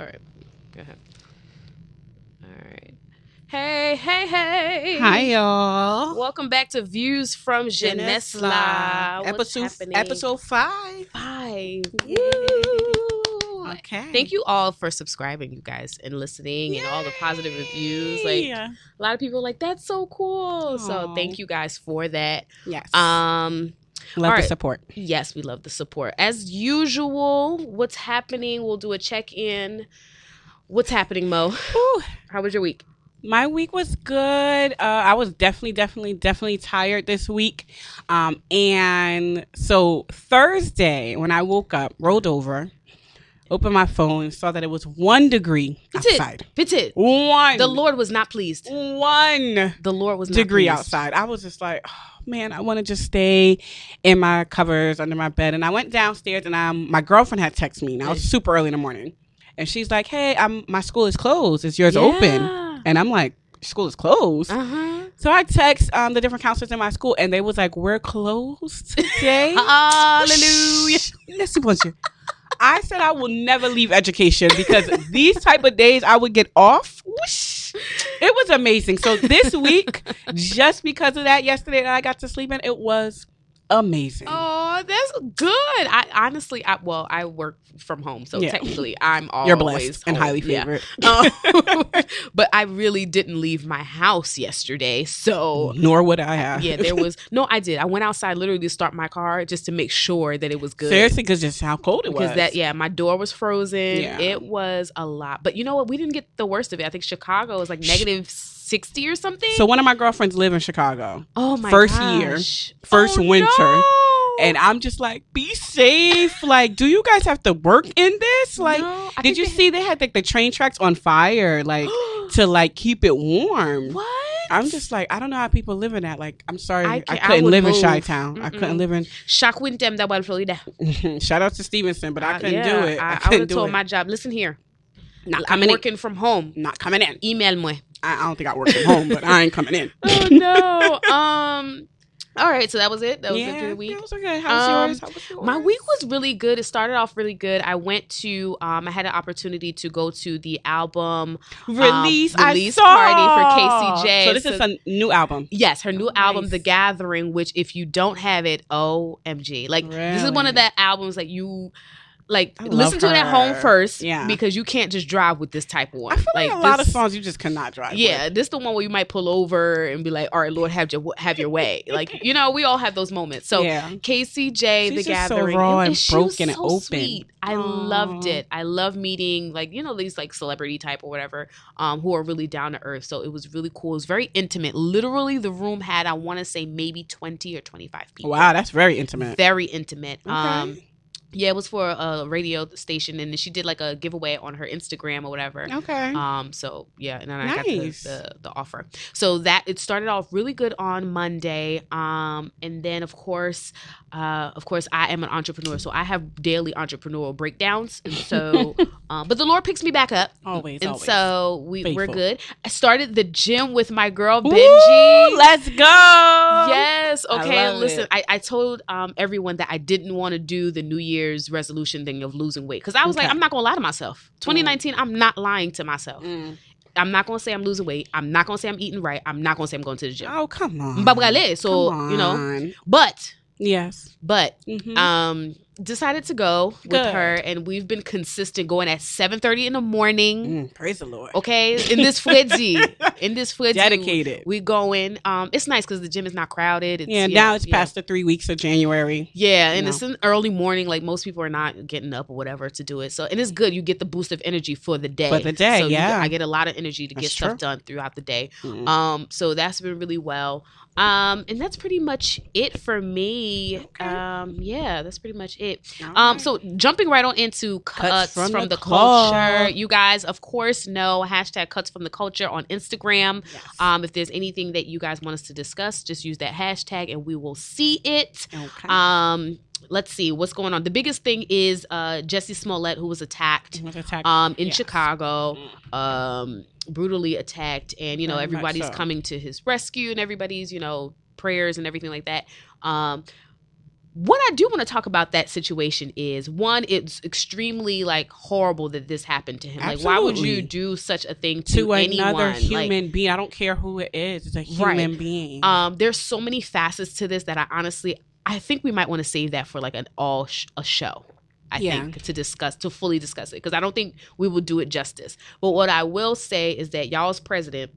All right. Go ahead. All right. Hey, hey, hey. Hi, y'all. Welcome back to Views from Genesla. What's Episode happening? episode five. five. Yay. Woo. Okay. Thank you all for subscribing, you guys, and listening, and all the positive reviews. Like a lot of people are like, "That's so cool." So thank you guys for that. Yes. Um, Love all the support. yes, we love the support as usual. What's happening? We'll do a check in. What's happening, Mo? Whew. How was your week? My week was good. Uh, I was definitely, definitely, definitely tired this week. Um, and so Thursday, when I woke up, rolled over, opened my phone, saw that it was one degree That's it. outside. That's it. One. The Lord was not pleased. One. The Lord was not degree pleased. outside. I was just like, oh, man, I want to just stay in my covers under my bed. And I went downstairs, and um, my girlfriend had texted me. And I was super early in the morning, and she's like, "Hey, I'm my school is closed. Is yours open?" And I'm like, "School is closed." Uh huh. So I text um, the different counselors in my school, and they was like, "We're closed today." Hallelujah. Let's see you. I said I will never leave education because these type of days I would get off. Whoosh. It was amazing. So this week, just because of that, yesterday that I got to sleep in, it was amazing. Oh, that's good. I honestly, I well, I work from home, so Yeah. technically, I'm always You're blessed and home. highly Yeah. favored. Um, but I really didn't leave my house yesterday, so Nor would I have. yeah, there was no. I did. I went outside literally to start my car just to make sure that it was good. Seriously, because just how cold it was. Because that, yeah, my door was frozen. Yeah. It was a lot, but you know what? We didn't get the worst of it. I think Chicago is like negative sixty or something. So one of my girlfriends live in Chicago, oh my first year, first Oh, winter. no. and I'm just like, be safe. Like, do you guys have to work in this? Like, No, did you they- see they had like the train tracks on fire, like to like keep it warm? what? I'm just like, I don't know how people live in that. Like, I'm sorry, I I, can't- I couldn't live in move. Chi Town. I couldn't live in. Shock with them that Florida. Shout out to Stevenson, but I Uh, couldn't yeah, do it. I, I, I would couldn't have do told it. my job. Listen here, not I'm coming in. working from home. Not coming in. Email me. I, I don't think I work from home, but I ain't coming in. Oh no. um. All right, so that was it. That was yeah, it for the week. It was okay. How was Um, yours? How was yours? My week was really good. It started off really good. I went to, um, I had an opportunity to go to the album. release, um, release party for KCJ. So this is a new album. Yes, her new album, Nice. The Gathering, which if you don't have it, OMG. Like this is one of Really? that albums that you like listen to it at home first. Yeah. Because you can't just drive with this type of one. I feel like, a lot of songs you just cannot drive. Yeah, with. this the one where you might pull over and be like, "All right, Lord, have your have your way." Like you know, we all have those moments. So yeah. KCJ, She's the just so raw and was broken and so open. Sweet. I loved it. I love meeting like you know these like celebrity type or whatever, um, who are really down to earth. So it was really cool. It was very intimate. Literally, the room had I want to say maybe twenty or twenty five people. Wow, that's very intimate. very intimate. Okay. Um, yeah, it was for a radio station, and she did like a giveaway on her Instagram or whatever. Okay. Um, so yeah, and then I got the, the the offer. So that it started off really good on Monday. Um, and then of course, uh, of course, I am an entrepreneur, so I have daily entrepreneurial breakdowns. And so, um, but the Lord picks me back up, always, and always. so we we're good. I started the gym with my girl Benji. let's go. Yes. I Okay. love Listen, it. I, I told um, everyone that I didn't want to do the New Year's resolution thing of losing weight because I was like, I'm not gonna lie to myself. 2019, I'm not lying to myself. Mm. I'm not gonna say I'm losing weight. I'm not gonna say I'm eating right. I'm not gonna say I'm going to the gym. Oh come on. Mbabgale, so you know, but Yes. but Mhm. um decided to go with her and we've been consistent going at 7:30 in the morning. Mm, praise the Lord. Okay, in this fledzy, in this fledzy, Dedicated. We going. Um, it's nice because the gym is not crowded. It's, yeah. Now it's yeah. past the three weeks of January. Yeah, and you it's an early morning. Like most people are not getting up or whatever to do it. So, and it's good. You get the boost of energy for the day. For the day, so you get- yeah. I get a lot of energy to get That's stuff done throughout the day. Mm. Um, so that's been really well. Um, and that's pretty much it for me. Okay. Um, yeah, that's pretty much it. All Um, so jumping right on into cuts, from, from the, the culture. cult. You guys, of course, know hashtag cuts from the culture on Instagram. Yes. Um, if there's anything that you guys want us to discuss, just use that hashtag and we will see it. okay. Um, let's see what's going on. The biggest thing is uh Jussie Smollett, who was attacked Was attacked. um in Yes. Chicago, um brutally attacked, and you know Very everybody's so. coming to his rescue, and everybody's you know prayers and everything like that. Um, what I do want to talk about that situation is one, it's extremely like horrible that this happened to him. Like, why would you do such a thing to, to anyone? another Like, human being. I don't care who it is. It's a Right. human being. um, there's so many facets to this that I honestly, I think we might want to save that for like an all sh- a show. I Yeah. think to discuss to fully discuss it because I don't think we will do it justice. But what I will say is that y'all's president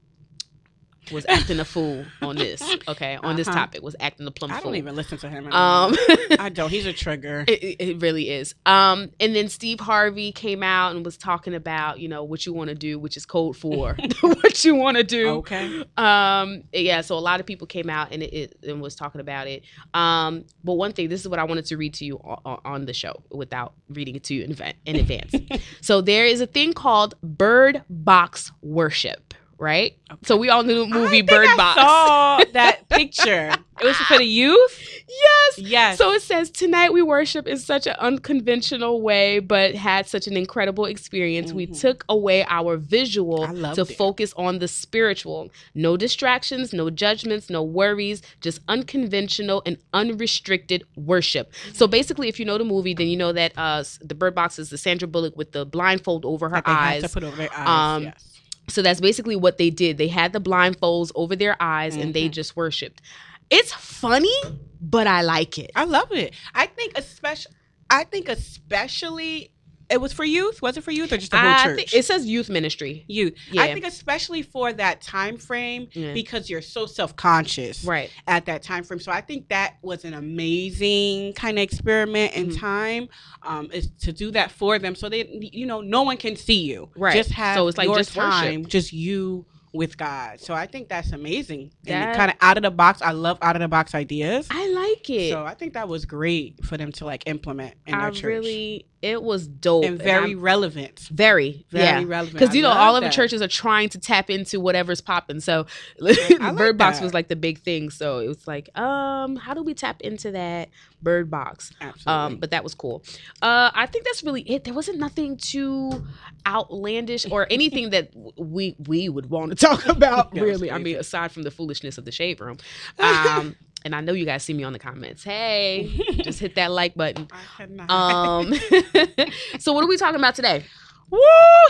was acting a fool on this. Okay, on this Uh-huh. topic was acting a plum I fool. I don't even listen to him. Um, I don't. He's a trigger. It, it- it really is. Um, and then Steve Harvey came out and was talking about, you know, what you want to do, which is code for what you want to do. Okay. Um, yeah. So a lot of people came out and it, it and was talking about it. Um, but one thing, this is what I wanted to read to you on, on the show without reading it to you in, in advance. so there is a thing called Bird Box Worship. Right, so we all knew the movie Bird I Box. Saw that picture. It was for the youth. yes, Yes. So it says tonight we worship in such an unconventional way, but had such an incredible experience. We Mhm. took away our visual to it. focus on the spiritual. No distractions, no judgments, no worries, just unconventional and unrestricted worship. Mm-hmm. So basically, if you know the movie, then you know that uh, the Bird Box is the Sandra Bullock with the blindfold over her that they had eyes. to put over their eyes. Um, yes. So that's basically what they did. They had the blindfolds over their eyes and they Mhm. just worshiped. It's funny, but I like it. I love it. I think especially. I think especially. It was for youth. Was it for youth or just the whole I church? it says youth ministry. youth. Yeah. I think especially for that time frame Yeah. because you're so self conscious. Right. at that time frame. So I think that was an amazing kind of experiment in Mhm. time. Um, is to do that for them, so they, you know, no one can see you. Right. Just have So it's like your just worship. time, just you with God. So I think that's amazing. That- And kind of out of the box. I love out of the box ideas. I like it. So I think that was great for them to like implement in I their church. really, it was dope and very I'm- relevant. very, Very yeah. relevant. Because you know, all of the churches are trying to tap into whatever's popping. So, like Bird Box that. was like the big thing. So it was like, um, how do we tap into that Bird Box? Absolutely. Um, but that was cool. Uh, I think that's really it. There wasn't nothing too outlandish or anything that we we would want to talk about. Really, I mean, aside from the foolishness of the shade room. Um, and I know you guys see me on the comments. Hey, just hit that like button. I cannot. Um, so what are we talking about today? Woo!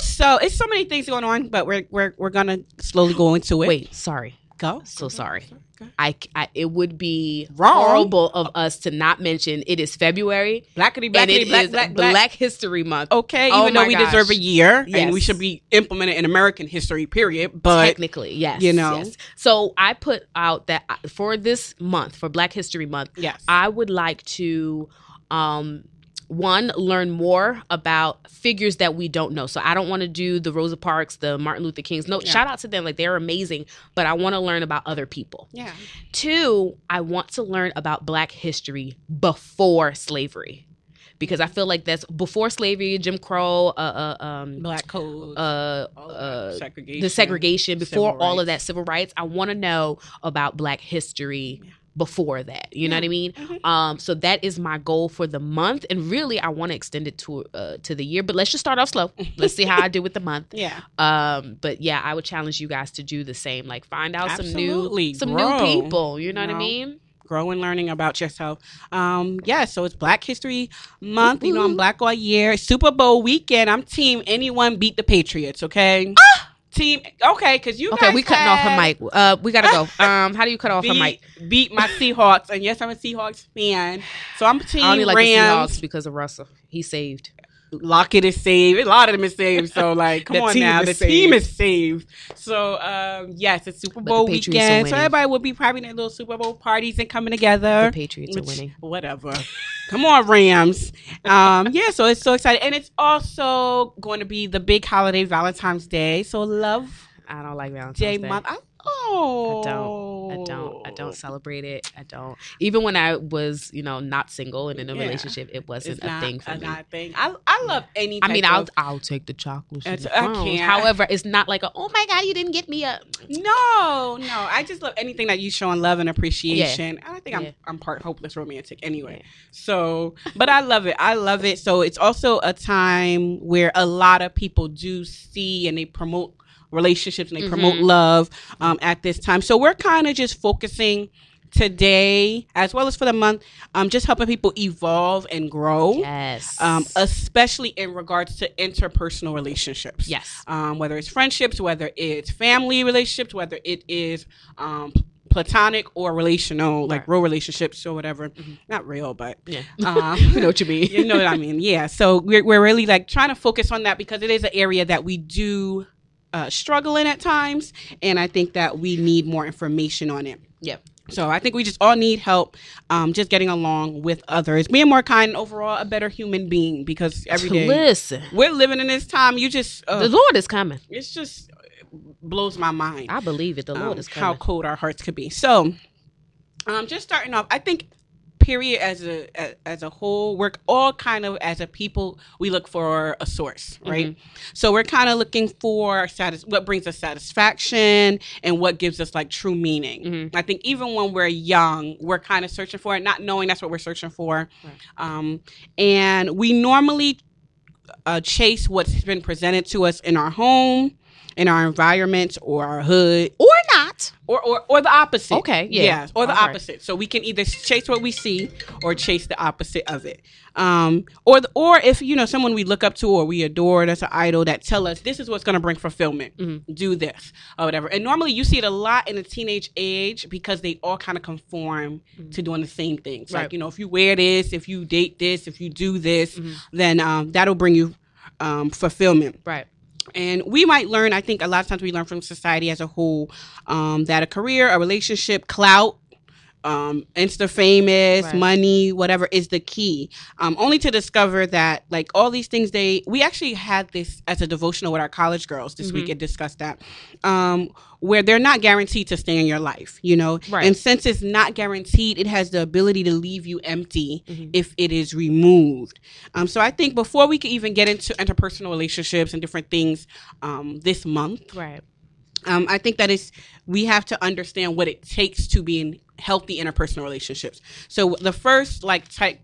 So it's so many things going on, but we're we're we're gonna slowly go into it. Wait, sorry. Go. So sorry. Go. I, I it would be Wrong. horrible of us to not mention it is February Blackity, blackity, black, black, Black, black. History Month. Okay, Oh even though we gosh. deserve a year and we should be implemented in American history, period. But Technically, yes. you know. yes. So I put out that for this month, for Black History Month, yes, I would like to um one learn more about figures that we don't know. So I don't want to do the Rosa Parks, the Martin Luther Kings. No, Yeah. shout out to them like they're amazing, but I want to learn about other people. yeah, Two, I want to learn about black history before slavery. Because I feel like that's before slavery, Jim Crow, uh, uh, um, black code, uh, uh, segregation, the segregation, before all of that civil rights. I want to know about black history Yeah. Before that. You know what I mean? Mhm. Um, so that is my goal for the month, and really, I want to extend it to uh, to the year. But let's just start off slow. Let's see how I do with the month. Yeah, Um, but yeah, I would challenge you guys to do the same. Like find out some Absolutely. new some Grow. new people. You know what I mean? grow and learning about yourself. Um, yeah, so it's Black History Month. You know, I'm black all year. Super Bowl weekend. I'm team anyone beat the Patriots. Okay, team. Okay, because you Okay, we cutting off her mic. Uh, we gotta go. Um, how do you cut off her Beat, mic? beat my Seahawks, and yes, I'm a Seahawks fan. So I'm team I only like the Rams. Seahawks because of Russell. He saved. Lockett is saved. A lot of them is saved. So like, come on now, is the team is saved. So um, yes, it's Super Bowl weekend. So everybody will be probably in their little Super Bowl parties and coming together. The Patriots are winning. Whatever. Come on, Rams. Um, yeah, so it's so exciting. And it's also going to be the big holiday, Valentine's Day. So love I don't like Valentine's Day Day. month. I, oh. I don't. I don't I don't oh. celebrate it. I don't. Even when I was, you know, not single and in a Yeah. relationship, it wasn't It's a not thing for a me. thing. I, I love any I mean, I'll I'll take the chocolate. I can't. However, it's not like a oh my god, you didn't get me a. No, no. I just love anything that you showing love and appreciation. And I think I'm I'm part hopeless romantic anyway. Yeah. So, but I love it. I love it. So it's also a time where a lot of people do see and they promote relationships and they promote Mhm. love um, at this time. So we're kind of just focusing today as well as for the month, um, just helping people evolve and grow. Yes. Um, especially in regards to interpersonal relationships. yes. Um, whether it's friendships, whether it's family relationships, whether it is um, platonic or relational, like Right. real relationships or whatever. Mhm. Not real, but Yeah. um, you know what you mean. you know what I mean? Yeah. So we're, we're really like trying to focus on that because it is an area that we do uh, struggle in at times. And I think that we need more information on it. Yep. So I think we just all need help um, just getting along with others, being more kind, and overall a better human being because every day Listen, we're living in this time. You just, uh, the Lord is coming. it's just blows my mind I believe it. The Lord um, is how cold our hearts could be. So, um, just starting off, I think period as a as a whole, we're all kind of as a people we look for a source, right? Mm-hmm. So we're kind of looking for satis- what brings us satisfaction and what gives us like true meaning. Mhm. I think even when we're young, we're kind of searching for it, not knowing that's what we're searching for, Right. um, and we normally uh, chase what's been presented to us in our home. In our environment or our hood, or or or, or the opposite. Okay, yeah. or the All right. opposite. So we can either chase what we see or chase the opposite of it. Um, or the, or if you know someone we look up to or we adore that's an idol that tell us this is what's going to bring fulfillment. Mhm. Do this or whatever. And normally you see it a lot in the teenage age because they all kind of conform to doing the same things. Right. Like you know, if you wear this, if you date this, if you do this, Mhm. then um, that'll bring you um, fulfillment Right. And we might learn i think a lot of times we learn from society as a whole um, that a career a relationship clout um, insta famous Right. money whatever is the key um, only to discover that like all these things they we actually had this as a devotional with our college girls this week Mhm. and discussed that um, where they're not guaranteed to stay in your life you know Right. and since it's not guaranteed it has the ability to leave you empty Mhm. if it is removed um, so I think before we can even get into interpersonal relationships and different things um, this month, Right. Um, I think that is we have to understand what it takes to be in healthy interpersonal relationships. So the first like type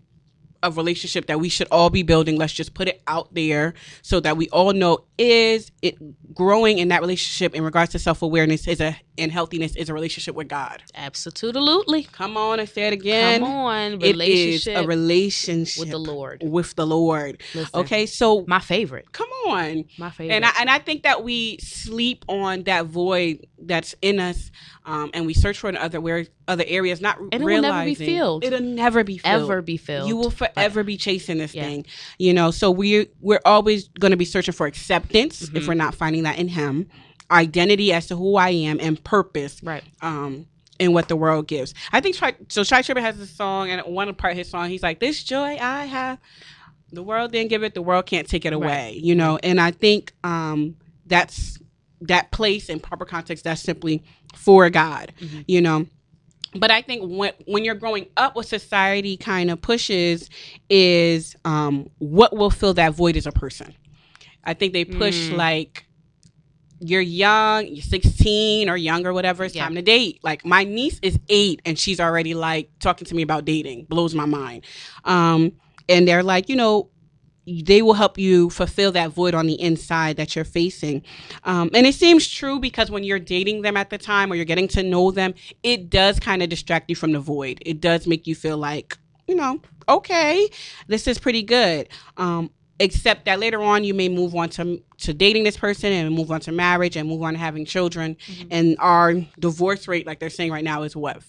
of relationship that we should all be building, let's just put it out there so that we all know is it growing in that relationship in regards to self awareness is a and healthiness is a relationship with God. Absolutely. Come on and say it again. Come on. It is a relationship with the Lord. with the Lord. Listen, Okay, so My favorite. come on. My favorite. And I, and I think that we sleep on that void that's in us, um, and we search for it in other where other areas, not And it will never be filled. It'll never be filled. ever be filled. You will forever be chasing this Yeah. thing, you know. So we're we're always going to be searching for acceptance if Mhm. we're not finding that in Him, identity as to who I am, and purpose right. um in what the world gives. I think Tri- so. Tye Tribbett has this song, and one part of his song, he's like, "This joy I have, the world didn't give it, the world can't take it away." You know, and I think um that's that place in proper context. That's simply for God. Mhm. You know. But I think when when you're growing up, what society kind of pushes is um, what will fill that void as a person. I think they push Mm. like you're young, you're 16 or younger, whatever, it's Yeah. time to date. Like my niece is eight and she's already like talking to me about dating. Blows my mind. Um, and they're like, you know, they will help you fulfill that void on the inside that you're facing. Um, and it seems true because when you're dating them at the time or you're getting to know them, it does kind of distract you from the void. It does make you feel like, you know, okay, this is pretty good. Um, except that later on you may move on to to dating this person and move on to marriage and move on to having children. Mhm. and our divorce rate like they're saying right now is what?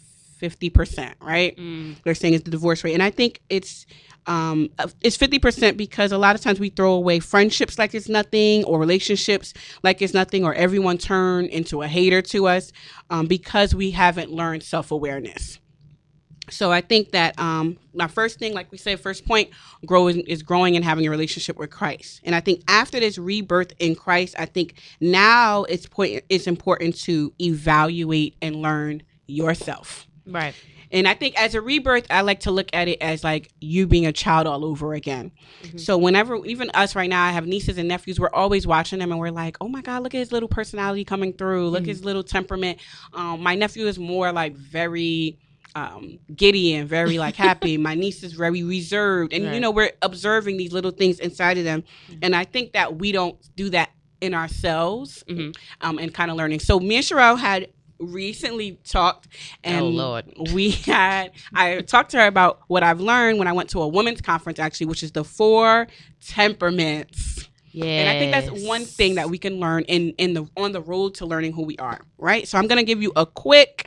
50% right? Mm. they're saying is the divorce rate. And i think it's um it's 50% because a lot of times we throw away friendships like it's nothing or relationships like it's nothing or everyone turn into a hater to us um, because we haven't learned self-awareness so i think that um my first thing like we said first point growing is growing and having a relationship with christ and i think after this rebirth in christ i think now it's point it's important to evaluate and learn yourself Right. and I think as a rebirth, I like to look at it as like you being a child all over again. Mhm. So whenever, even us right now, I have nieces and nephews. We're always watching them, and we're like, "Oh my God, look at his little personality coming through. Look Mhm. at his little temperament." Um, my nephew is more like very um, giddy and very like happy. my niece is very reserved, and you know we're observing these little things inside of them, Mhm. and I think that we don't do that in ourselves Mhm. um, and kind of learning. So me and Sherelle had recently talked, and Oh, Lord. we had I talked to her about what I've learned when I went to a women's conference, actually, which is the four temperaments. Yeah. And I think that's one thing that we can learn in in the on the road to learning who we are, right? So I'm gonna give you a quick,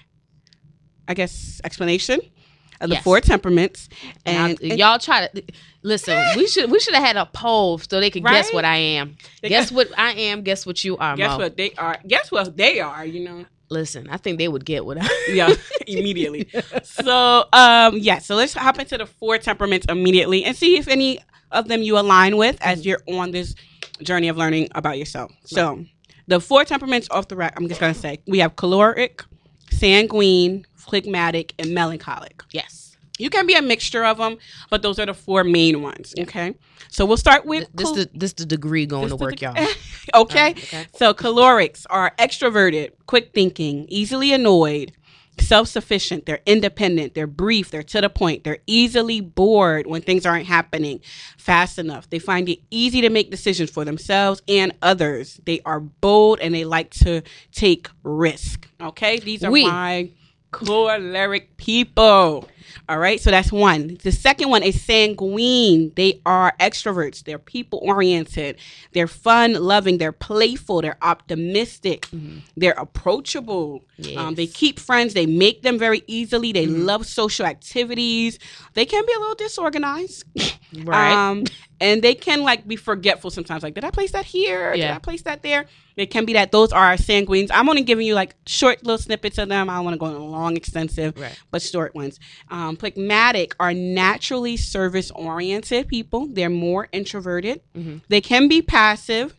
I guess, explanation of the Yes. four temperaments, and, and, y'all try to listen. We should we should have had a poll so they could guess what I am. They guess got- what I am. Guess what you are. guess Mo. what they are. Guess what they are. You know. Listen, I think they would get what I. yeah immediately so um yeah so let's hop into the four temperaments immediately and see if any of them you align with as Mm-hmm. you're on this journey of learning about yourself so the four temperaments off the rack i'm just gonna say we have choleric sanguine phlegmatic and melancholic yes. you can be a mixture of them but those are the four main ones okay so we'll start with This cal- the this the degree going to work, de- y'all. okay okay. so cholerics are extroverted, quick thinking, easily annoyed, self-sufficient, they're independent, they're brief, they're to the point, they're easily bored when things aren't happening fast enough. They find it easy to make decisions for themselves and others. They are bold and they like to take risk. Okay? These are my choleric people. All right, so that's one. The second one is sanguine. They are extroverts. They're people oriented. They're fun loving. They're playful. They're optimistic. They're approachable. Um, they keep friends. They make them very easily. They love social activities. They can be a little disorganized. Right. Um, and they can like be forgetful sometimes. Like, did I place that here? Did I place that there? It can be that those are our sanguines. I'm only giving you like short little snippets of them. I don't want to go on long, extensive, Right. but short ones. Um, phlegmatic are naturally service oriented people. They're more introverted. Mhm. They can be passive.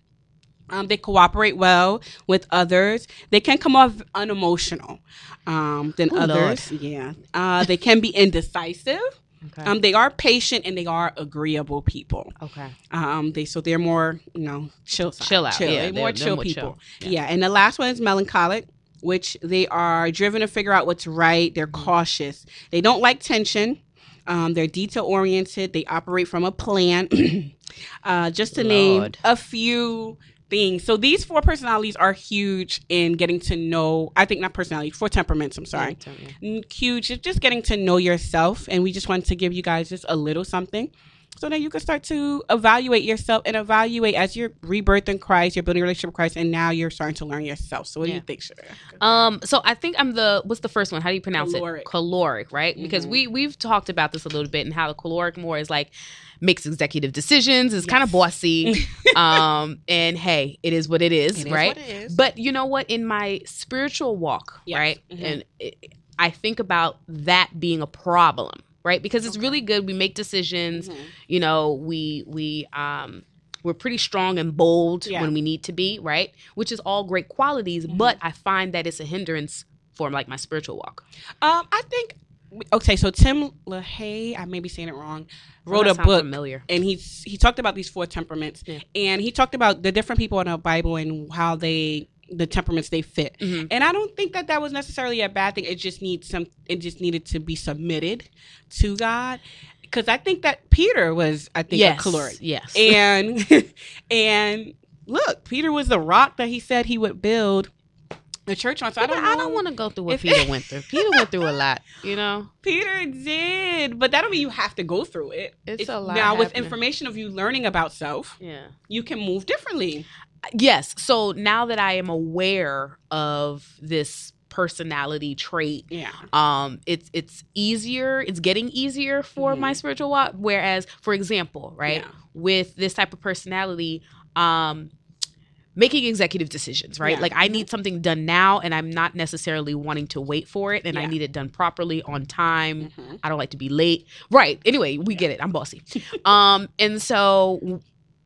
Um, they cooperate well with others. They can come off unemotional um, than Oh, Lord. others. Yeah. Uh, they can be indecisive. Okay. Um, they are patient and they are agreeable people. okay. Um, they so they're more you know chill, side. Chill out, yeah, They're they're- more they're chill more people. chill. Yeah. and the last one is melancholic, which they are driven to figure out what's right. They're Mm-hmm. cautious. They don't like tension. Um, they're detail oriented. They operate from a plan. uh, just to name a few things. So these four personalities are huge in getting to know. I think not personality, four temperaments. I'm sorry Yeah. Huge. Just getting to know yourself, and we just wanted to give you guys just a little something, so that you can start to evaluate yourself and evaluate as you're rebirth in Christ, you're building a relationship with Christ, and now you're starting to learn yourself. So, what do you think, Sheree? Um, so I think I'm the what's the first one? How do you pronounce Choleric. it? Choleric, right? Because Mhm. we we've talked about this a little bit and how the choleric more is like makes executive decisions, is kind of Yes. bossy. um, and hey, it is what it is, It is right? what is. But you know what? In my spiritual walk, Yes. right, Mhm. and it, I think about that being a problem, right? Because it's really good. We make decisions. Mhm. You know, we we um we're pretty strong and bold Yeah. when we need to be, right? Which is all great qualities, Mhm. but I find that it's a hindrance for like my spiritual walk. Um, I think. Okay, so Tim LaHaye, I may be saying it wrong, wrote a book familiar. and he's he talked about these four temperaments Yeah. and he talked about the different people in the bible and how they the temperaments they fit Mhm. and i don't think that that was necessarily a bad thing it just needs some it just needed to be submitted to god because i think that peter was i think Yes, a choleric yes, and and look peter was the rock that he said he would build the church on so i don't I don't want to go through what if- Peter went through. Peter went through a lot, you know. Peter did, but that don't mean you have to go through it. It's a lot Now, with information of you learning about self, Yeah. you can move differently. Yes. So now that I am aware of this personality trait, Yeah. um, it's it's easier. It's getting easier for my Mhm. spiritual walk. Whereas, for example, right, Yeah. with this type of personality, um, making executive decisions, right? Yeah. Like I need something done now, and I'm not necessarily wanting to wait for it, and I need it done properly on time. Mhm. I don't like to be late. Right. Anyway, we get it. I'm bossy. um, and so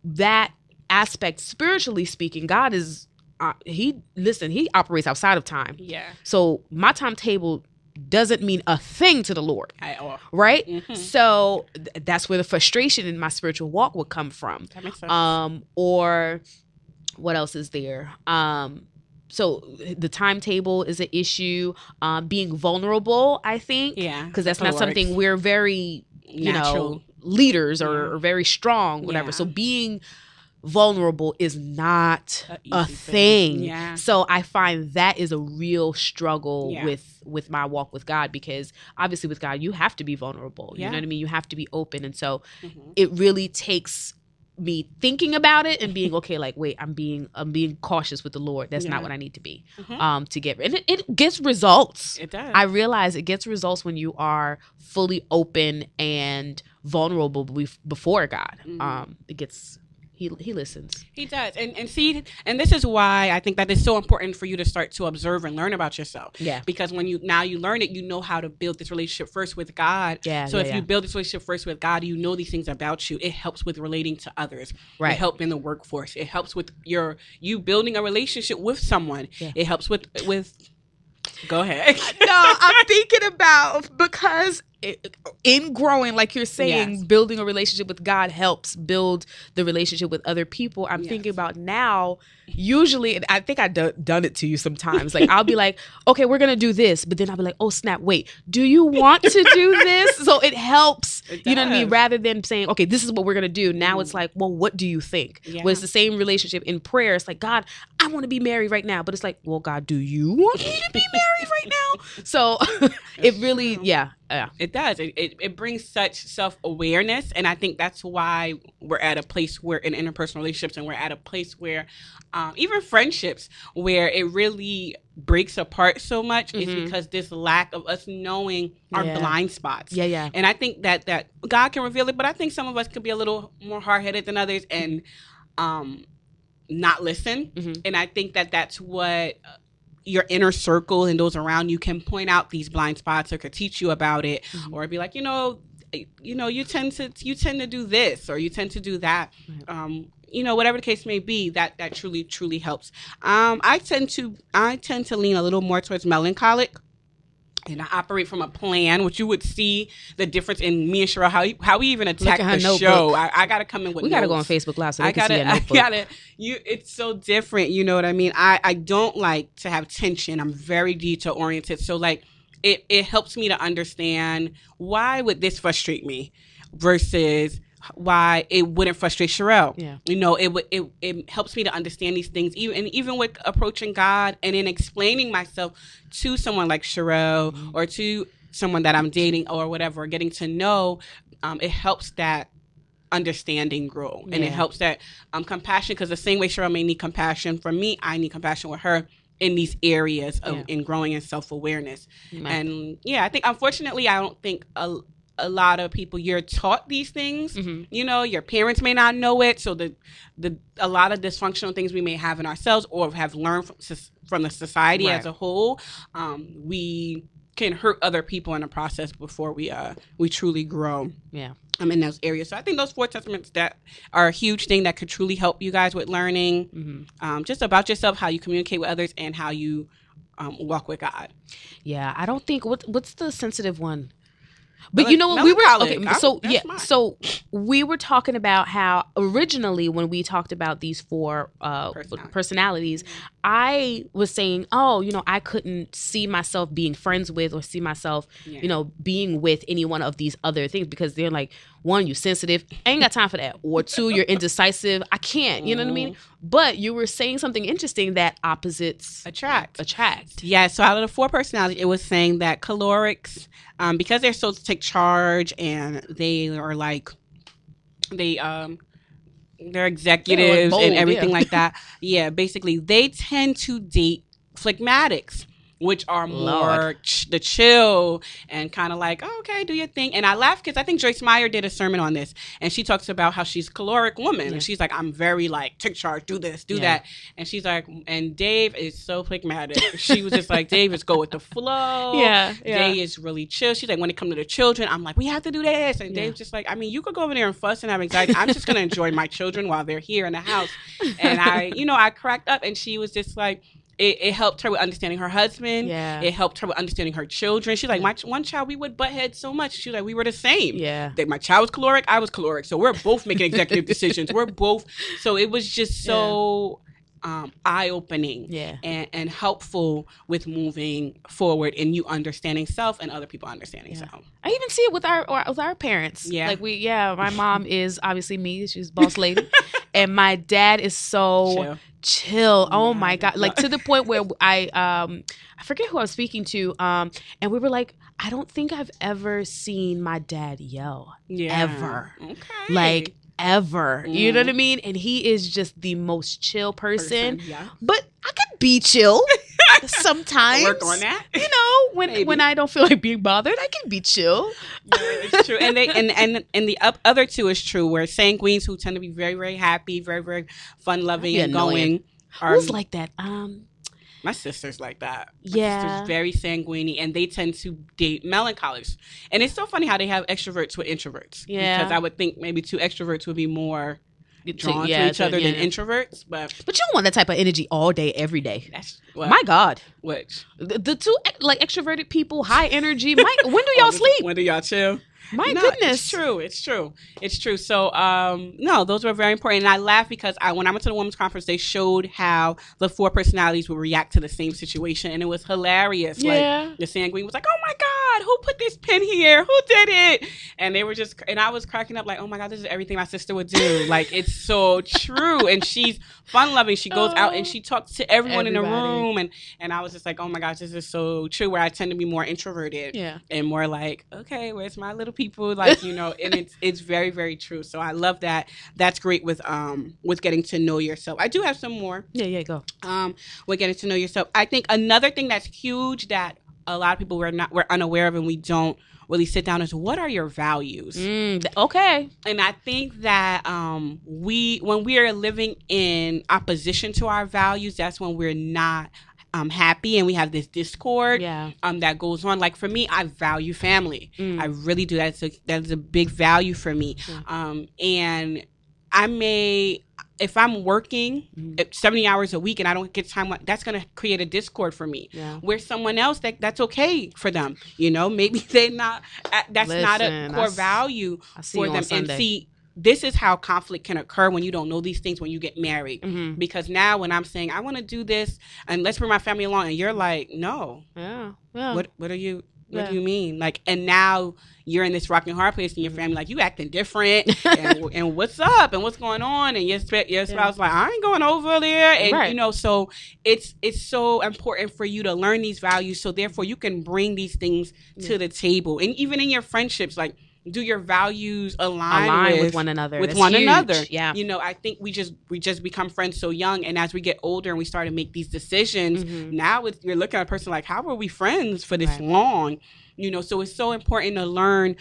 that aspect, spiritually speaking, God is uh, he listen. He operates outside of time. Yeah. So my timetable doesn't mean a thing to the Lord, right? mhm. So th- that's where the frustration in my spiritual walk would come from. That makes sense. Um, or what else is there? Um, so the timetable is an issue. Um, being vulnerable, I think, yeah. because that's not something we're very you Natural. know leaders or, Yeah. or very strong whatever Yeah. so being vulnerable is not A a, thing. thing. Yeah. So I find that is a real struggle Yeah. with with my walk with God because obviously with God you have to be vulnerable. Yeah. You know what I mean? You have to be open and so Mhm. it really takes me thinking about it and being okay like wait i'm being i'm being cautious with the lord that's Yeah. not what i need to be Mhm. um to get and it, it gets results It does. i realize it gets results when you are fully open and vulnerable before god Mhm. um it gets he he listens He does. And and see and this is why I think that it's so important for you to start to observe and learn about yourself. yeah Because when you now you learn it, you know how to build this relationship first with God. yeah So yeah, if yeah. you build this relationship first with God, you know these things about you. It helps with relating to others. right It helps in the workforce. It helps with your you building a relationship with someone. Yeah. It helps with with. Go ahead. no, I'm thinking about because it, in growing, like you're saying, Yes. building a relationship with God helps build the relationship with other people. I'm Yes. thinking about now. Usually, and I think I've do- done it to you sometimes. Like I'll be like, okay, we're gonna do this, but then I'll be like, oh snap, wait, do you want to do this? So it helps. It you know what I mean? Rather than saying, okay, this is what we're gonna do. Now Mhm. it's like, well, what do you think? Yeah. Well, it's the same relationship in prayer. It's like, God, I want to be married right now, but it's like, well, God, do you want me to be married right now? So it really, yeah, yeah, It does. It, it, it brings such self awareness. And I think that's why we're at a place where in interpersonal relationships and we're at a place where um, even friendships where it really breaks apart so much Mhm. is because this lack of us knowing our Yeah. blind spots. yeah, yeah. And I think that that God can reveal it, but I think some of us could be a little more hard headed than others and um, not listen. Mhm. And I think that that's what uh, your inner circle and those around you can point out these blind spots or could teach you about it Mhm. or be like, you know, you know, you tend to you tend to do this or you tend to do that. Right. Um, you know, whatever the case may be, that that truly truly helps. Um, I tend to I tend to lean a little more towards melancholic. And I operate from a plan, which you would see the difference in me and Cheryl, how how we even attack the notebook. show. I, I got to come in with we gotta go on. Facebook Live so I see a I gotta. You, it's so different. You know what I mean? I, I don't like to have tension. I'm very detail oriented. So like, it, it helps me to understand why would this frustrate me, versus why it wouldn't frustrate Sherelle. Yeah. You know, it would it, it helps me to understand these things, even and even with approaching God and in explaining myself to someone like Sherelle Mm-hmm. or to someone that I'm dating or whatever, getting to know. Um, it helps that understanding grow and it helps that um compassion because the same way Cheryl may need compassion from me, I need compassion with her in these areas of Yeah. in growing in self awareness. Right. And yeah, I think unfortunately I don't think a a lot of people you're taught these things. Mhm. You know, your parents may not know it, so the the a lot of dysfunctional things we may have in ourselves or have learned from, from the society Right. as a whole, um, we can hurt other people in the process before we uh we truly grow Yeah. um, in those areas. So I think those four testaments that are a huge thing that could truly help you guys with learning hmm um, just about yourself, how you communicate with others, and how you um, walk with God. Yeah, I don't think what what's the sensitive one. But Mel- you know what we were okay. I'm- So yeah, mine. so we were talking about how originally when we talked about these four uh, Personalities. personalities, I was saying, oh, you know, I couldn't see myself being friends with or see myself, Yeah. you know, being with any one of these other things because they're like, one, you sensitive, I ain't got time for that, or two, you're indecisive, I can't. You know what I mean? But you were saying something interesting that opposites attract. attract. Yeah, so out of the four personalities, it was saying that cholerics, um, because they're so to take charge and they are like, they um, they're executives bold, and everything yeah. like that. Yeah, basically, they tend to date phlegmatics. Which are more ch- the chill and kind of like, oh, okay, do your thing. And I laugh because I think Joyce Meyer did a sermon on this, and she talks about how she's a choleric woman, Yeah. and she's like, I'm very like take charge, do this, do Yeah. that, and she's like, and Dave is so phlegmatic. she was just like, Dave is go with the flow. Yeah, Dave is really chill. She's like, when it comes to the children, I'm like, we have to do this. And Yeah. Dave's just like, I mean, you could go over there and fuss and have anxiety. I'm just gonna enjoy my children while they're here in the house. And I, you know, I cracked up, and she was just like, it, it helped her with understanding her husband. Yeah. It helped her with understanding her children. She's like, my ch- one child, we would butt heads so much. She's like, we were the same. yeah. That my child was choleric, I was choleric. So we're both making executive decisions. We're both. So it was just so um, eye opening Yeah. and, and helpful with moving forward and you understanding self and other people understanding Yeah. self. I even see it with our or with our parents. Yeah. like we yeah. My mom is obviously me. She's boss lady, and my dad is so Chill. chill. Oh my god! Like to the point where I um I forget who I was speaking to um and we were like I don't think I've ever seen my dad yell Yeah. ever. Okay. like ever. You know what I mean? And he is just the most chill person. Yeah. But I could be chill sometimes. Work on that. You know, when Maybe. when I don't feel like being bothered, I can be chill. Yeah, it's true. And they and and and the up, other two is true. Where sanguines who tend to be very very happy, very very fun loving and annoying. going. Are, Who's like that? Um, my sister's like that. My Yeah. sister's very sanguine, and they tend to date melancholics. And it's so funny how they have extroverts with introverts. Yeah. because I would think maybe two extroverts would be more drawn yeah, to each other yeah. than introverts. But But you don't want that type of energy all day, every day. that's what, My God, which the, the two like extroverted people, high energy. My, when do y'all sleep? When do y'all chill? My No, goodness, it's true. It's true. It's true. So, um, no, those were very important. And I laugh because I, when I went to the women's conference, they showed how the four personalities would react to the same situation, and it was hilarious. Yeah. Like the sanguine was like, "Oh my god, who put this pin here? Who did it?" And they were just, and I was cracking up like, "Oh my god, this is everything my sister would do. like it's so true." And she's fun loving. She goes out and she talks to everyone in the room, and and I was just like, "Oh my gosh, this is so true." Where I tend to be more introverted Yeah. and more like, okay, where's my little people? Like, you know, and it's it's very, very true. So I love that. That's great with um with getting to know yourself. I do have some more Yeah, yeah, go. um with getting to know yourself. I think another thing that's huge that a lot of people were not we're unaware of and we don't really sit down is what are your values? Mm, okay. And I think that um we when we are living in opposition to our values, that's when we're not um happy and we have this discord Yeah. um that goes on. Like for me, I value family. Mm. I really do. That's a that's a big value for me. Yeah. Um, and I may if I'm working Mhm. 70 hours a week and I don't get time, that's going to create a discord for me. Yeah. Where someone else that that's okay for them, you know, maybe they're not. That's not a Listen, I core s- value I for them. And see, this is how conflict can occur when you don't know these things when you get married. Mhm. Because now when I'm saying I want to do this and let's bring my family along, and you're like, no, Yeah. Yeah. what what are you what Yeah. do you mean? Like and now you're in this rock and hard place in your mm-hmm. family like you acting different and, and what's up and what's going on? And your, your spouse like i ain't going over there. And Right. you know so it's it's so important for you to learn these values so therefore you can bring these things to the table. And even in your friendships like do your values align, Align with, with one another. with That's one huge. another. Yeah. You know, I think we just we just become friends so young, and as we get older and we start to make these decisions, Mhm. now it's, you're looking at a person like, how were we friends for this Right. long? You know, so it's so important to learn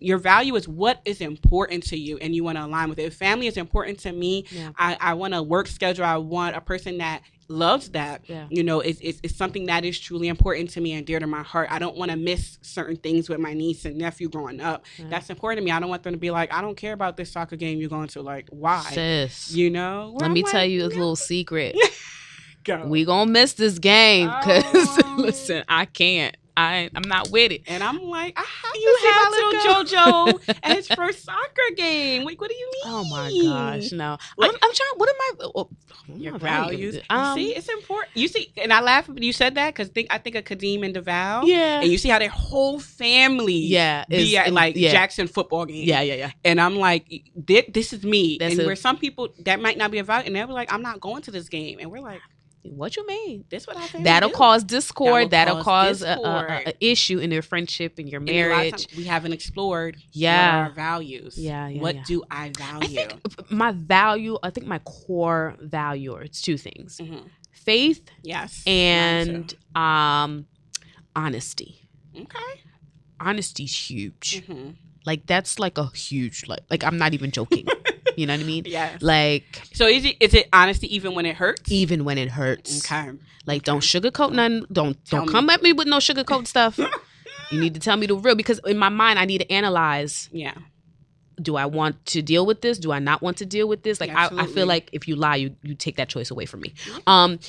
your value is what is important to you, and you want to align with it. If family is important to me, Yeah. I, I want a work schedule. I want a person that loves that. Yeah. You know, it's, it's, it's something that is truly important to me and dear to my heart. I don't want to miss certain things with my niece and nephew growing up. Yeah. That's important to me. I don't want them to be like, I don't care about this soccer game you're going to. Like, why? Sis. You know? Let I'm me like, tell you a "No, little secret. go." We gonna miss this game because Oh. listen, I can't. I I'm not with it. and I'm like, I have You to see have my little JoJo at his first soccer game. Like, what do you mean? Oh my gosh, no. I'm, I'm trying. What am I? Oh, Your am I values. You Um, see, it's important. You see, and I laugh when you said that because think I think of Kadeem and DeVal. Yeah. And you see how their whole family Yeah, is- be at like yeah. Jackson football games. yeah, yeah, yeah. And I'm like, this, this is me. That's and a- where some people that might not be a value, and they'll be like, I'm not going to this game. And we're like, What you mean? this what I think. That'll cause discord. That'll That'll, cause cause, a, a, discord. a, a issue in your friendship and your And a lot of marriage. times we haven't explored Yeah. our values. Yeah, yeah, What yeah. do I value? I think my value. I think my core value. Or it's two things: Mhm. faith Yes. and um, honesty. Okay. Honesty's huge. hmm Like that's like a huge like. Like I'm not even joking. you know what I mean? Yeah. Like So is it is it honesty even when it hurts? even when it hurts. Okay. Like don't sugarcoat none. Don't Tell don't me. come at me with no sugarcoat stuff. you need to tell me the real because in my mind I need to analyze. Yeah. Do I want to deal with this? Do I not want to deal with this? Like I, I feel like if you lie, you you take that choice away from me. Um,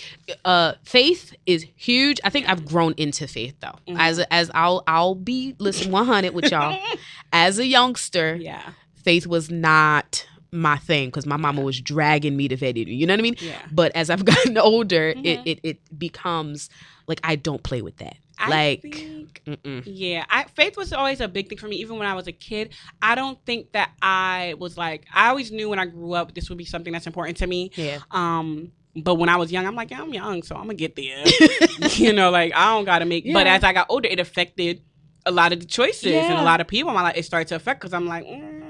uh, faith is huge. I think I've grown into faith though. Mhm. As as I'll I'll be listen one hundred with y'all. As a youngster, yeah. faith was not my thing because my mama was dragging me to faith. You know what I mean? Yeah. But as I've gotten older, it, Mhm. it it becomes like I don't play with that. I Like, think- yeah, I, faith was always a big thing for me. Even when I was a kid, I don't think that I was like. I always knew when I grew up this would be something that's important to me. Yeah. Um, but when I was young, I'm like, yeah, I'm young, so I'm gonna get there. you know, like I don't gotta make. But as I got older, it affected a lot of the choices and a lot of people. in My life, it started to affect because I'm like, mm,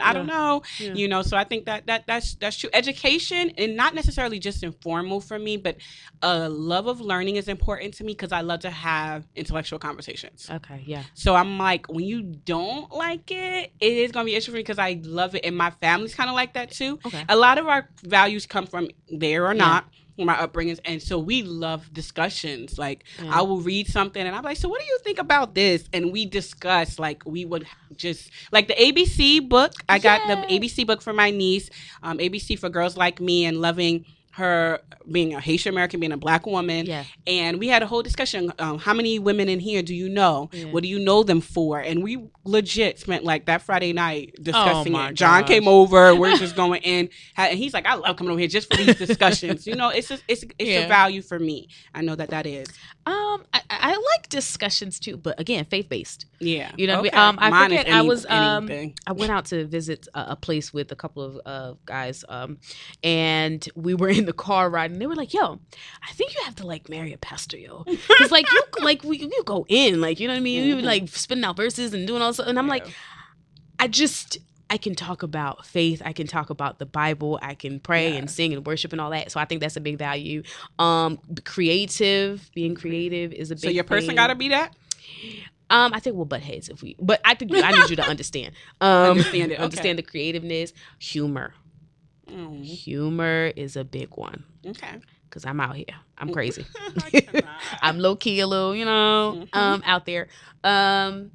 I don't know. You know, so I think that that that's that's true. Education and not necessarily just informal for me, but a love of learning is important to me because I love to have intellectual conversations. Okay. Yeah. So I'm like, when you don't like it, it is gonna be an issue for me because I love it, and my family's kind of like that too. Okay. A lot of our values come from there or not. Our upbringings, and so we love discussions. Like Yeah. I will read something, and I'm like, "So, what do you think about this?" And we discuss. Like we would just like the ABC book. I got the ABC book for my niece. Um, ABC for girls like me, and loving her being a Haitian American, being a black woman, Yeah. and we had a whole discussion. Um, how many women in here do you know? Yeah. What do you know them for? And we legit spent like that Friday night discussing Oh it. John gosh. came over. We're just going in, and he's like, "I love coming over here just for these discussions." you know, it's just it's it's Yeah. a value for me. I know that that is. Um, I, I like discussions too, but again, faith based. Yeah, You know what I mean? Okay. Um, I Mine forget, I was, um, anything. I went out to visit a, a place with a couple of uh, guys, um, and we were in the car ride, And they were like, "Yo, I think you have to like marry a pastor, yo, because like you like we, you go in, like you know what I mean, you Mhm. like spitting out verses and doing all this, and I'm like, I just I can talk about faith, I can talk about the Bible, I can pray Yeah. and sing and worship and all that. So I think that's a big value. Um, creative, being creative is a big. so your person got to be that. Um, I think we'll butt heads if we, but I think I need you to understand. Um, Understand it, okay. understand the creativeness, humor. Mm, Humor is a big one okay, because I'm out here. I'm crazy. I cannot. I'm low key a little, you know, Mhm. um, out there. Um,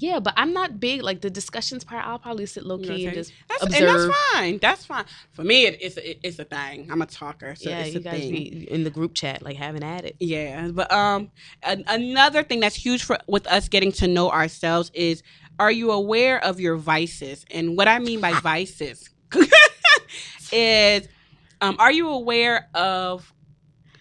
yeah, but I'm not big like the discussions part. I'll probably sit low You know what key and just That's, observe. and that's fine. That's fine. For me, it, it's a, it, it's a thing. I'm a talker, so yeah, it's you a guys thing. be in the group chat like having at it. Yeah, but um, an- another thing that's huge for with us getting to know ourselves is: Are you aware of your vices? And what I mean by vices is, um, are you aware of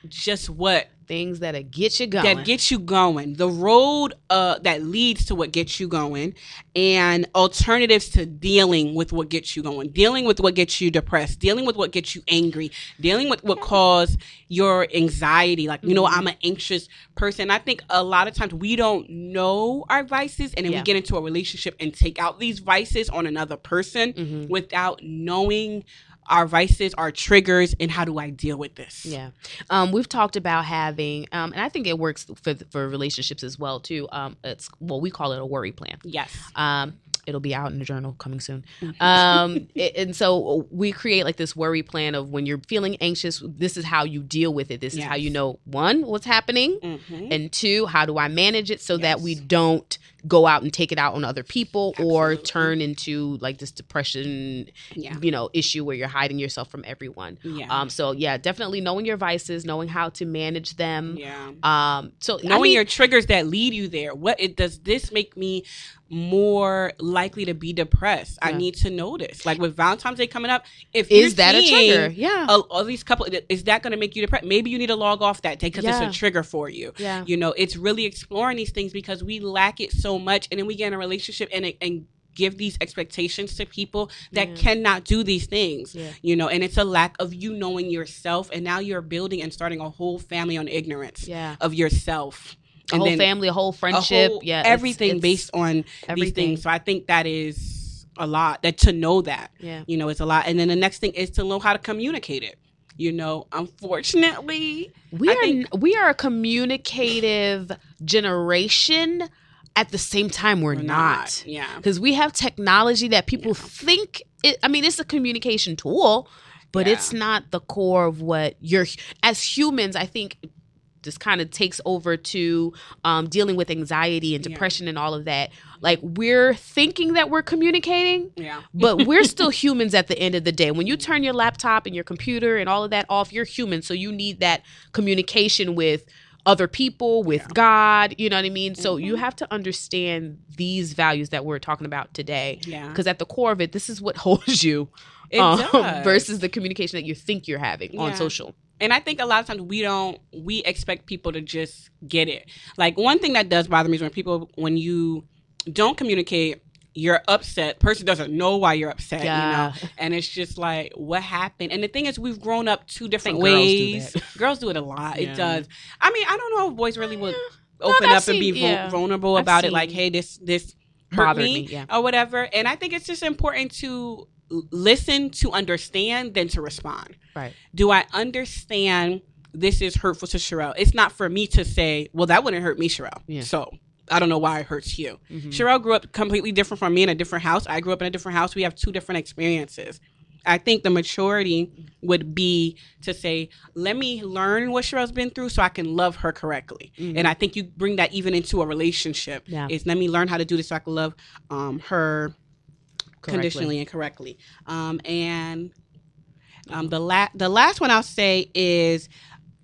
just what Things that'll get you going. that gets you going, the road uh, that leads to what gets you going, and alternatives to dealing with what gets you going, dealing with what gets you depressed, dealing with what gets you angry, dealing with what cause your anxiety. Like, you know, Mhm. I'm an anxious person. I think a lot of times we don't know our vices, and then Yeah. we get into a relationship and take out these vices on another person Mhm. without knowing our vices, our triggers, and how do I deal with this? Yeah, um, we've talked about having, um, and I think it works for for relationships as well too. Um, it's well, we call it a worry plan. Yes. Um, it'll be out in the journal coming soon. Um, and so we create like this worry plan of when you're feeling anxious, this is how you deal with it. This is how you know one, what's happening, Mhm. and two, how do I manage it so that we don't go out and take it out on other people or turn into like this depression, Yeah. you know, issue where you're hiding yourself from everyone. Yeah. Um, so yeah, definitely knowing your vices, knowing how to manage them. yeah. Um, so I knowing mean, your triggers that lead you there what it does this make me more likely to be depressed i need to know this like with valentine's day coming up if is that a trigger? Yeah, a- all these couple is that going to make you depressed maybe you need to log off that day because Yeah. it's a trigger for you yeah, you know it's really exploring these things because we lack it so much and then we get in a relationship and and give these expectations to people that Yeah. cannot do these things yeah. you know and it's a lack of you knowing yourself and now you're building and starting a whole family on ignorance Yeah. of yourself A whole family, a whole a friendship. whole- yeah. everything it's based on these things so i think that is a lot that to know that Yeah. you know it's a lot and then the next thing is to know how to communicate it you know unfortunately We I are think- we are a communicative generation. At the same time, we're, we're not. yeah because we have technology that people think it i mean it's a communication tool but Yeah. it's not the core of what you're as humans i think this kind of takes over to um, dealing with anxiety and Yeah. depression and all of that like we're thinking that we're communicating yeah but we're still humans at the end of the day when you turn your laptop and your computer and all of that off you're human so you need that communication with other people with Yeah. god you know what i mean so you Mhm. have to understand these values that we're talking about today yeah because at the core of it this is what holds you um, versus the communication that you think you're having on social And I think a lot of times we don't we expect people to just get it. Like one thing that does bother me is when people when you don't communicate you're upset. Person doesn't know why you're upset, Yeah. you know. And it's just like, what happened? And the thing is, we've grown up two different think girls do ways. Girls do it a lot. Yeah. It does. I mean, I don't know if boys really would No, open I've up and be seen- yeah. vulnerable I've about it. Like, hey, this this hurt Bothered me, me, yeah. or whatever. And I think it's just important to listen to understand than to respond. Right. Do I understand this is hurtful to Sherelle? It's not for me to say, well, that wouldn't hurt me, Sherelle. So I don't know why it hurts you. Mhm. Sherelle grew up completely different from me in a different house. I grew up in a different house. We have two different experiences. I think the maturity would be to say, let me learn what Sherelle's been through so I can love her correctly. Mhm. And I think you bring that even into a relationship. Yeah. Is let me learn how to do this so I can love um, her Correctly. conditionally and correctly. Um, and um, the la- the last one I'll say is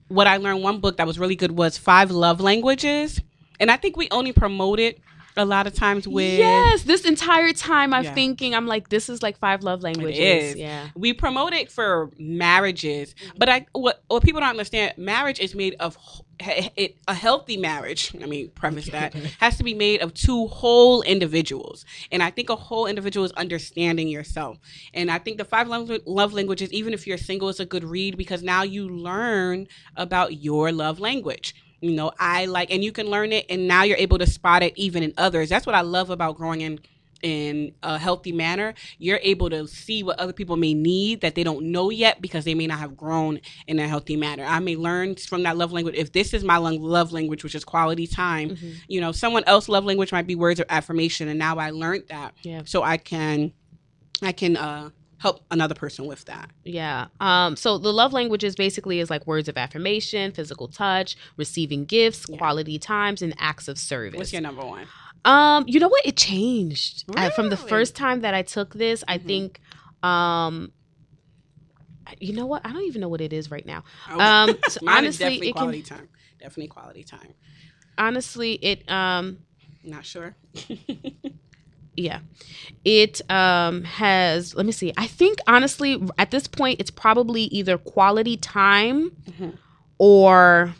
what I learned. One book that was really good was Five Love Languages, and I think we only promote it a lot of times with. yes, this entire time I'm Yeah. thinking I'm like, this is like five love languages. is. Yeah. We promote it for marriages, but I what what people don't understand, marriage is made of it a healthy marriage. Let me preface that has to be made of two whole individuals, and I think a whole individual is understanding yourself. And I think the five love, love languages, even if you're single, is a good read because now you learn about your love language. You know, I like, and you can learn it, and now you're able to spot it even in others. That's what I love about growing in in a healthy manner. You're able to see what other people may need that they don't know yet because they may not have grown in a healthy manner. I may learn from that love language. If this is my love language, which is quality time, Mhm. you know, someone else love language might be words of affirmation, and now I learned that, Yeah. so I can, I can uh, help another person with that. Yeah. Um, so the love languages basically is like words of affirmation, physical touch, receiving gifts, Yeah. quality times, and acts of service. What's your number one? Um, you know what? It changed Uh, from the first time that I took this. I Mhm. think, um, you know what? I don't even know what it is right now. Oh, Um, so honestly, definitely it can- quality time. Definitely quality time. Honestly, it um, Not sure. yeah, it um has. Let me see. I think honestly, at this point, it's probably either quality time Mhm. or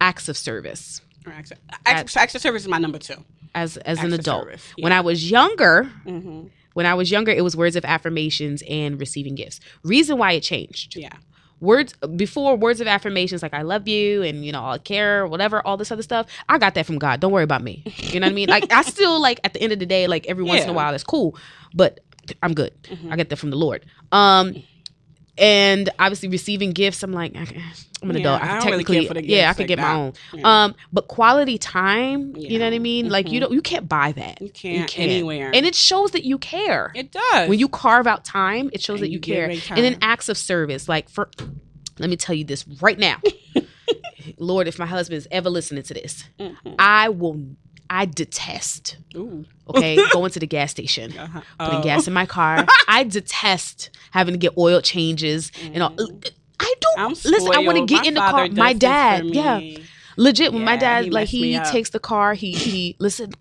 acts of service Or Acts acts- acts of service is my number two. as as an Acts of adult. service, When. I was younger, Mhm. when I was younger, it was words of affirmations and receiving gifts. Reason why it changed. Yeah. Words before words of affirmations like I love you and you know I care whatever all this other stuff. I got that from God. Don't worry about me. You know what I mean? Like I still like at the end of the day like every once in a while that's cool, but I'm good. Mhm. I get that from the Lord. Um and obviously receiving gifts I'm like I'm an Yeah, adult. I I can don't really care for the yeah, I could like get my own. Yeah. Um but quality time, you know what I Yeah. mean? Like you Mhm. don't you can't buy that. You can't, can't. anywhere. And it shows that you care it does. when you carve out time it shows And that you you care and then acts of service like for let me tell you this right now lord if my husband is ever listening to this Mhm. i will i detest Ooh. okay going to the gas station Uh-huh. putting Oh. gas in my car i detest having to get oil changes and all Mhm. i don't I'm listen i want to get My in the car my dad yeah. Legit when my dad he like he takes the car he he listen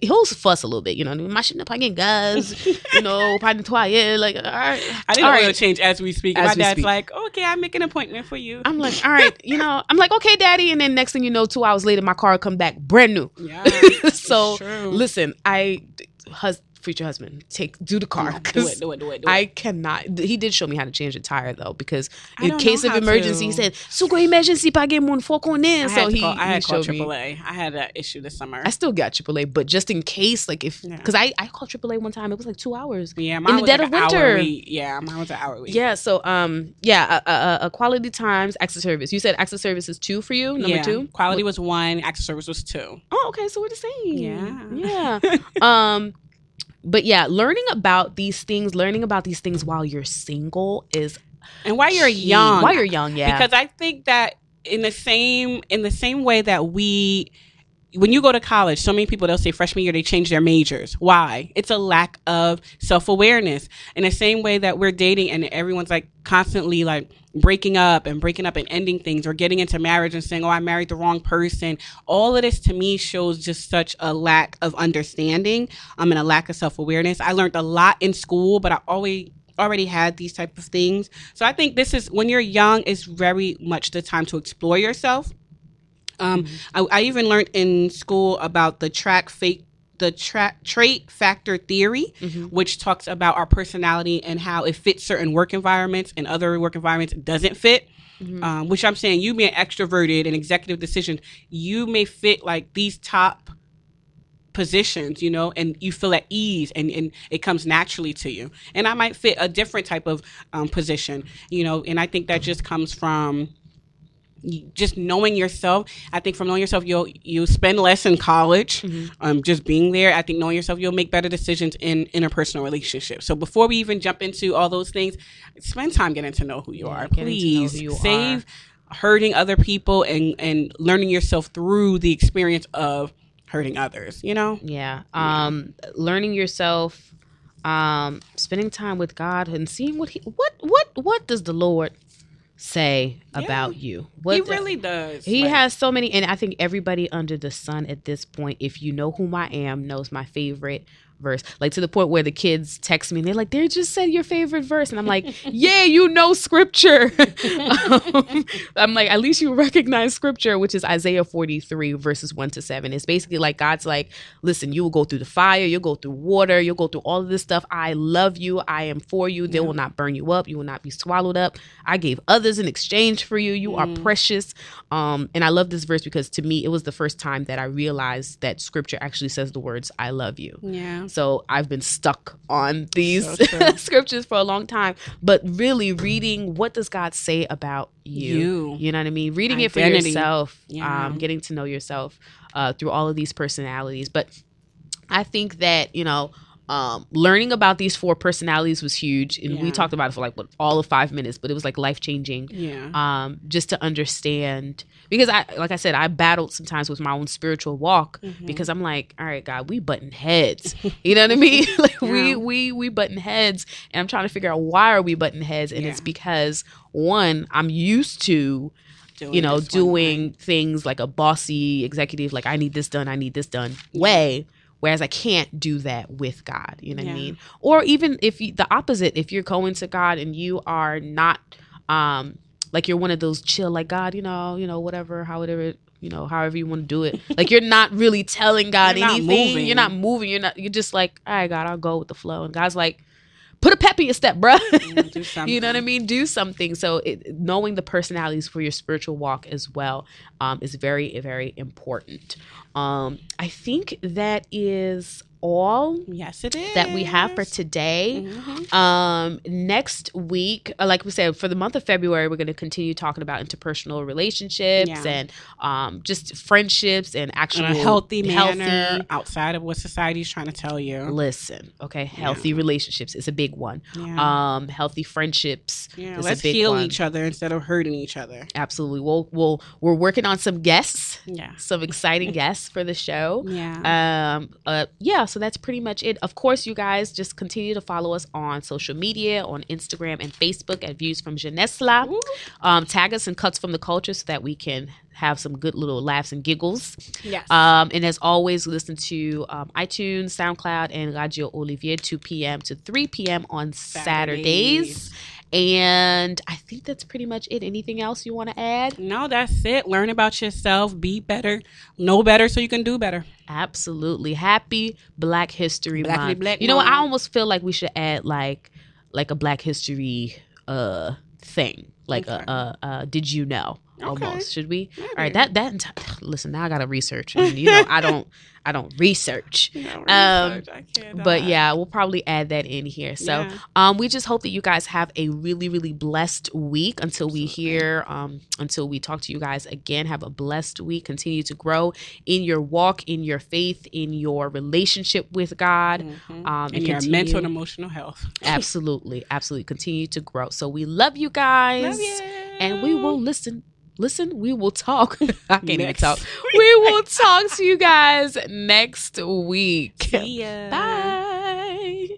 he'll fuss a little bit you know my shit pas gaz you know pas nettoyer like all right I did all an oil change as we speak. As My we dad's speak. like, okay, I make an appointment for you. I'm like, all right, you know, I'm like, okay, daddy. And then next thing you know, two hours later, my car come back brand new. yeah. so true. listen, I, hus- future husband, take do the car do it, do it, do it, do I cannot. He did show me how to change the tire though, because I in case of emergency, he said, "Sugo emergency pa gen moun fo I konen." So he, call, I had to call showed me. AAA. I had an issue this summer. I still got AAA, but just in case, like if Yeah. because I I called AAA one time, it was like two hours. yeah, mine the was dead like of winter. Yeah, mine was an hour week. Yeah, so um, yeah, a, a, a quality times access service. You said access service is two for you. Number yeah. two. Quality was one. Access service was two. Oh, okay. So we're the same. Yeah. Yeah. um, but yeah, learning about these things, learning about these things while you're single is And while you're young, While you're young, yeah. because I think that in the same in the same way that we when you go to college, so many people they'll say freshman year they change their majors. Why? It's a lack of self awareness. In the same way that we're dating and everyone's like constantly like breaking up and breaking up and ending things or getting into marriage and saying, Oh, I married the wrong person. All of this to me shows just such a lack of understanding um and a lack of self awareness. I learned a lot in school, but I always already had these type of things. So I think this is when you're young is very much the time to explore yourself. Um, Mm-hmm. I, I even learned in school about the track fake the tra- trait factor theory, Mhm. which talks about our personality and how it fits certain work environments and other work environments doesn't fit. Mhm. Um, which I'm saying, you being extroverted and executive decision, you may fit like these top positions, you know, and you feel at ease and, and it comes naturally to you. And I might fit a different type of um, position, you know, and I think that just comes from just knowing yourself. I think from knowing yourself, you'll you spend less in college. Mhm. Um, just being there, I think knowing yourself, you'll make better decisions in interpersonal relationships. So before we even jump into all those things, spend time getting to know who you Yeah, are. getting to know Please you save hurting other people and and learning yourself through the experience of hurting others. You know. Yeah. Um, learning yourself, um, spending time with God and seeing what he what what what does the Lord say Yeah. about you? What he really does. He Like, has so many, and I think everybody under the sun at this point, if you know whom I am, knows my favorite verse. Like to the point where the kids text me and they're like, "They just said your favorite verse," and I'm like, "Yeah, you know scripture." um, I'm like, at least you recognize scripture, which is Isaiah 43 verses one to seven. It's basically like God's like, "Listen, you will go through the fire, you'll go through water, you'll go through all of this stuff. I love you. I am for you. They Yeah. will not burn you up. You will not be swallowed up. I gave others in exchange for you. You are Mm. precious. Um, and I love this verse because to me, it was the first time that I realized that scripture actually says the words, I love you. Yeah. So I've been stuck on these So scriptures for a long time. But really reading what does God say about you? You. You know what I mean? Reading it for yourself, Yeah. um, getting to know yourself uh, through all of these personalities. But I think that, you know, um, learning about these four personalities was huge. And we talked about it for like what, all of five minutes, but it was like life changing Yeah. um, just to understand because I like I said I battled sometimes with my own spiritual walk Mhm. because I'm like all right God we button heads you know what I mean like we Yeah. we we button heads and I'm trying to figure out why are we button heads and it's because one I'm used to Doing you know doing things like a bossy executive like I need this done I need this done way whereas I can't do that with God you know what I mean? Or even if you, the opposite if you're going to God and you are not um like you're one of those chill like God you know you know whatever however you know however you want to do it. Like you're not really telling God You're anything. Moving. you're not moving. You're not you're just like all right God I'll go with the flow. And God's like put a pep in your step bruh Yeah, you know what I mean? Do something. So it, knowing the personalities for your spiritual walk as well um, is very, very important. Um, I think that is all Yes, it is. that we have for today. Mhm. Um, next week, uh, like we said, for the month of February, we're going to continue talking about interpersonal relationships Yeah. and um, just friendships and actual healthy manner healthy- outside of what society's trying to tell you. Listen, okay, healthy relationships is a big one. Yeah. Um, healthy friendships yeah. is Let's heal one. each other instead of hurting each other. Absolutely. We'll, we'll we're working on some guests, Yeah. some exciting guests for the show. Yeah. Um uh yeah, so that's pretty much it. Of course, you guys just continue to follow us on social media, on Instagram and Facebook at Views from Genesla. Um tag us in cuts from the culture so that we can have some good little laughs and giggles. yes. Um, and as always, listen to um, iTunes, SoundCloud, and Radio Olivier 2 p.m. to 3 p.m. on Saturdays. And I think that's pretty much it. Anything else you want to add? No, that's it. Learn about yourself. Be better. Know better so you can do better. Absolutely. Happy Black History Blackity Month. Black you know what? I almost feel like we should add like like a Black History uh thing. Like Okay. a, a, a did you know? Okay. Almost. Should we? Maybe. All right, that that enti- listen, now I got to research. And you know, I don't I don't research. You Um, research, I cannot. But yeah, we'll probably add that in here. So Yeah. um, we just hope that you guys have a really, really blessed week until we hear, um, until we talk to you guys again. Have a blessed week. Continue to grow in your walk, in your faith, in your relationship with God. Mhm. Um, and your continue- mental and emotional health. Absolutely, absolutely. Continue to grow. So we love you guys. Love you. And we will listen. Listen, we will talk. I can't even Next talk. We will talk to you guys next week. See ya. Bye.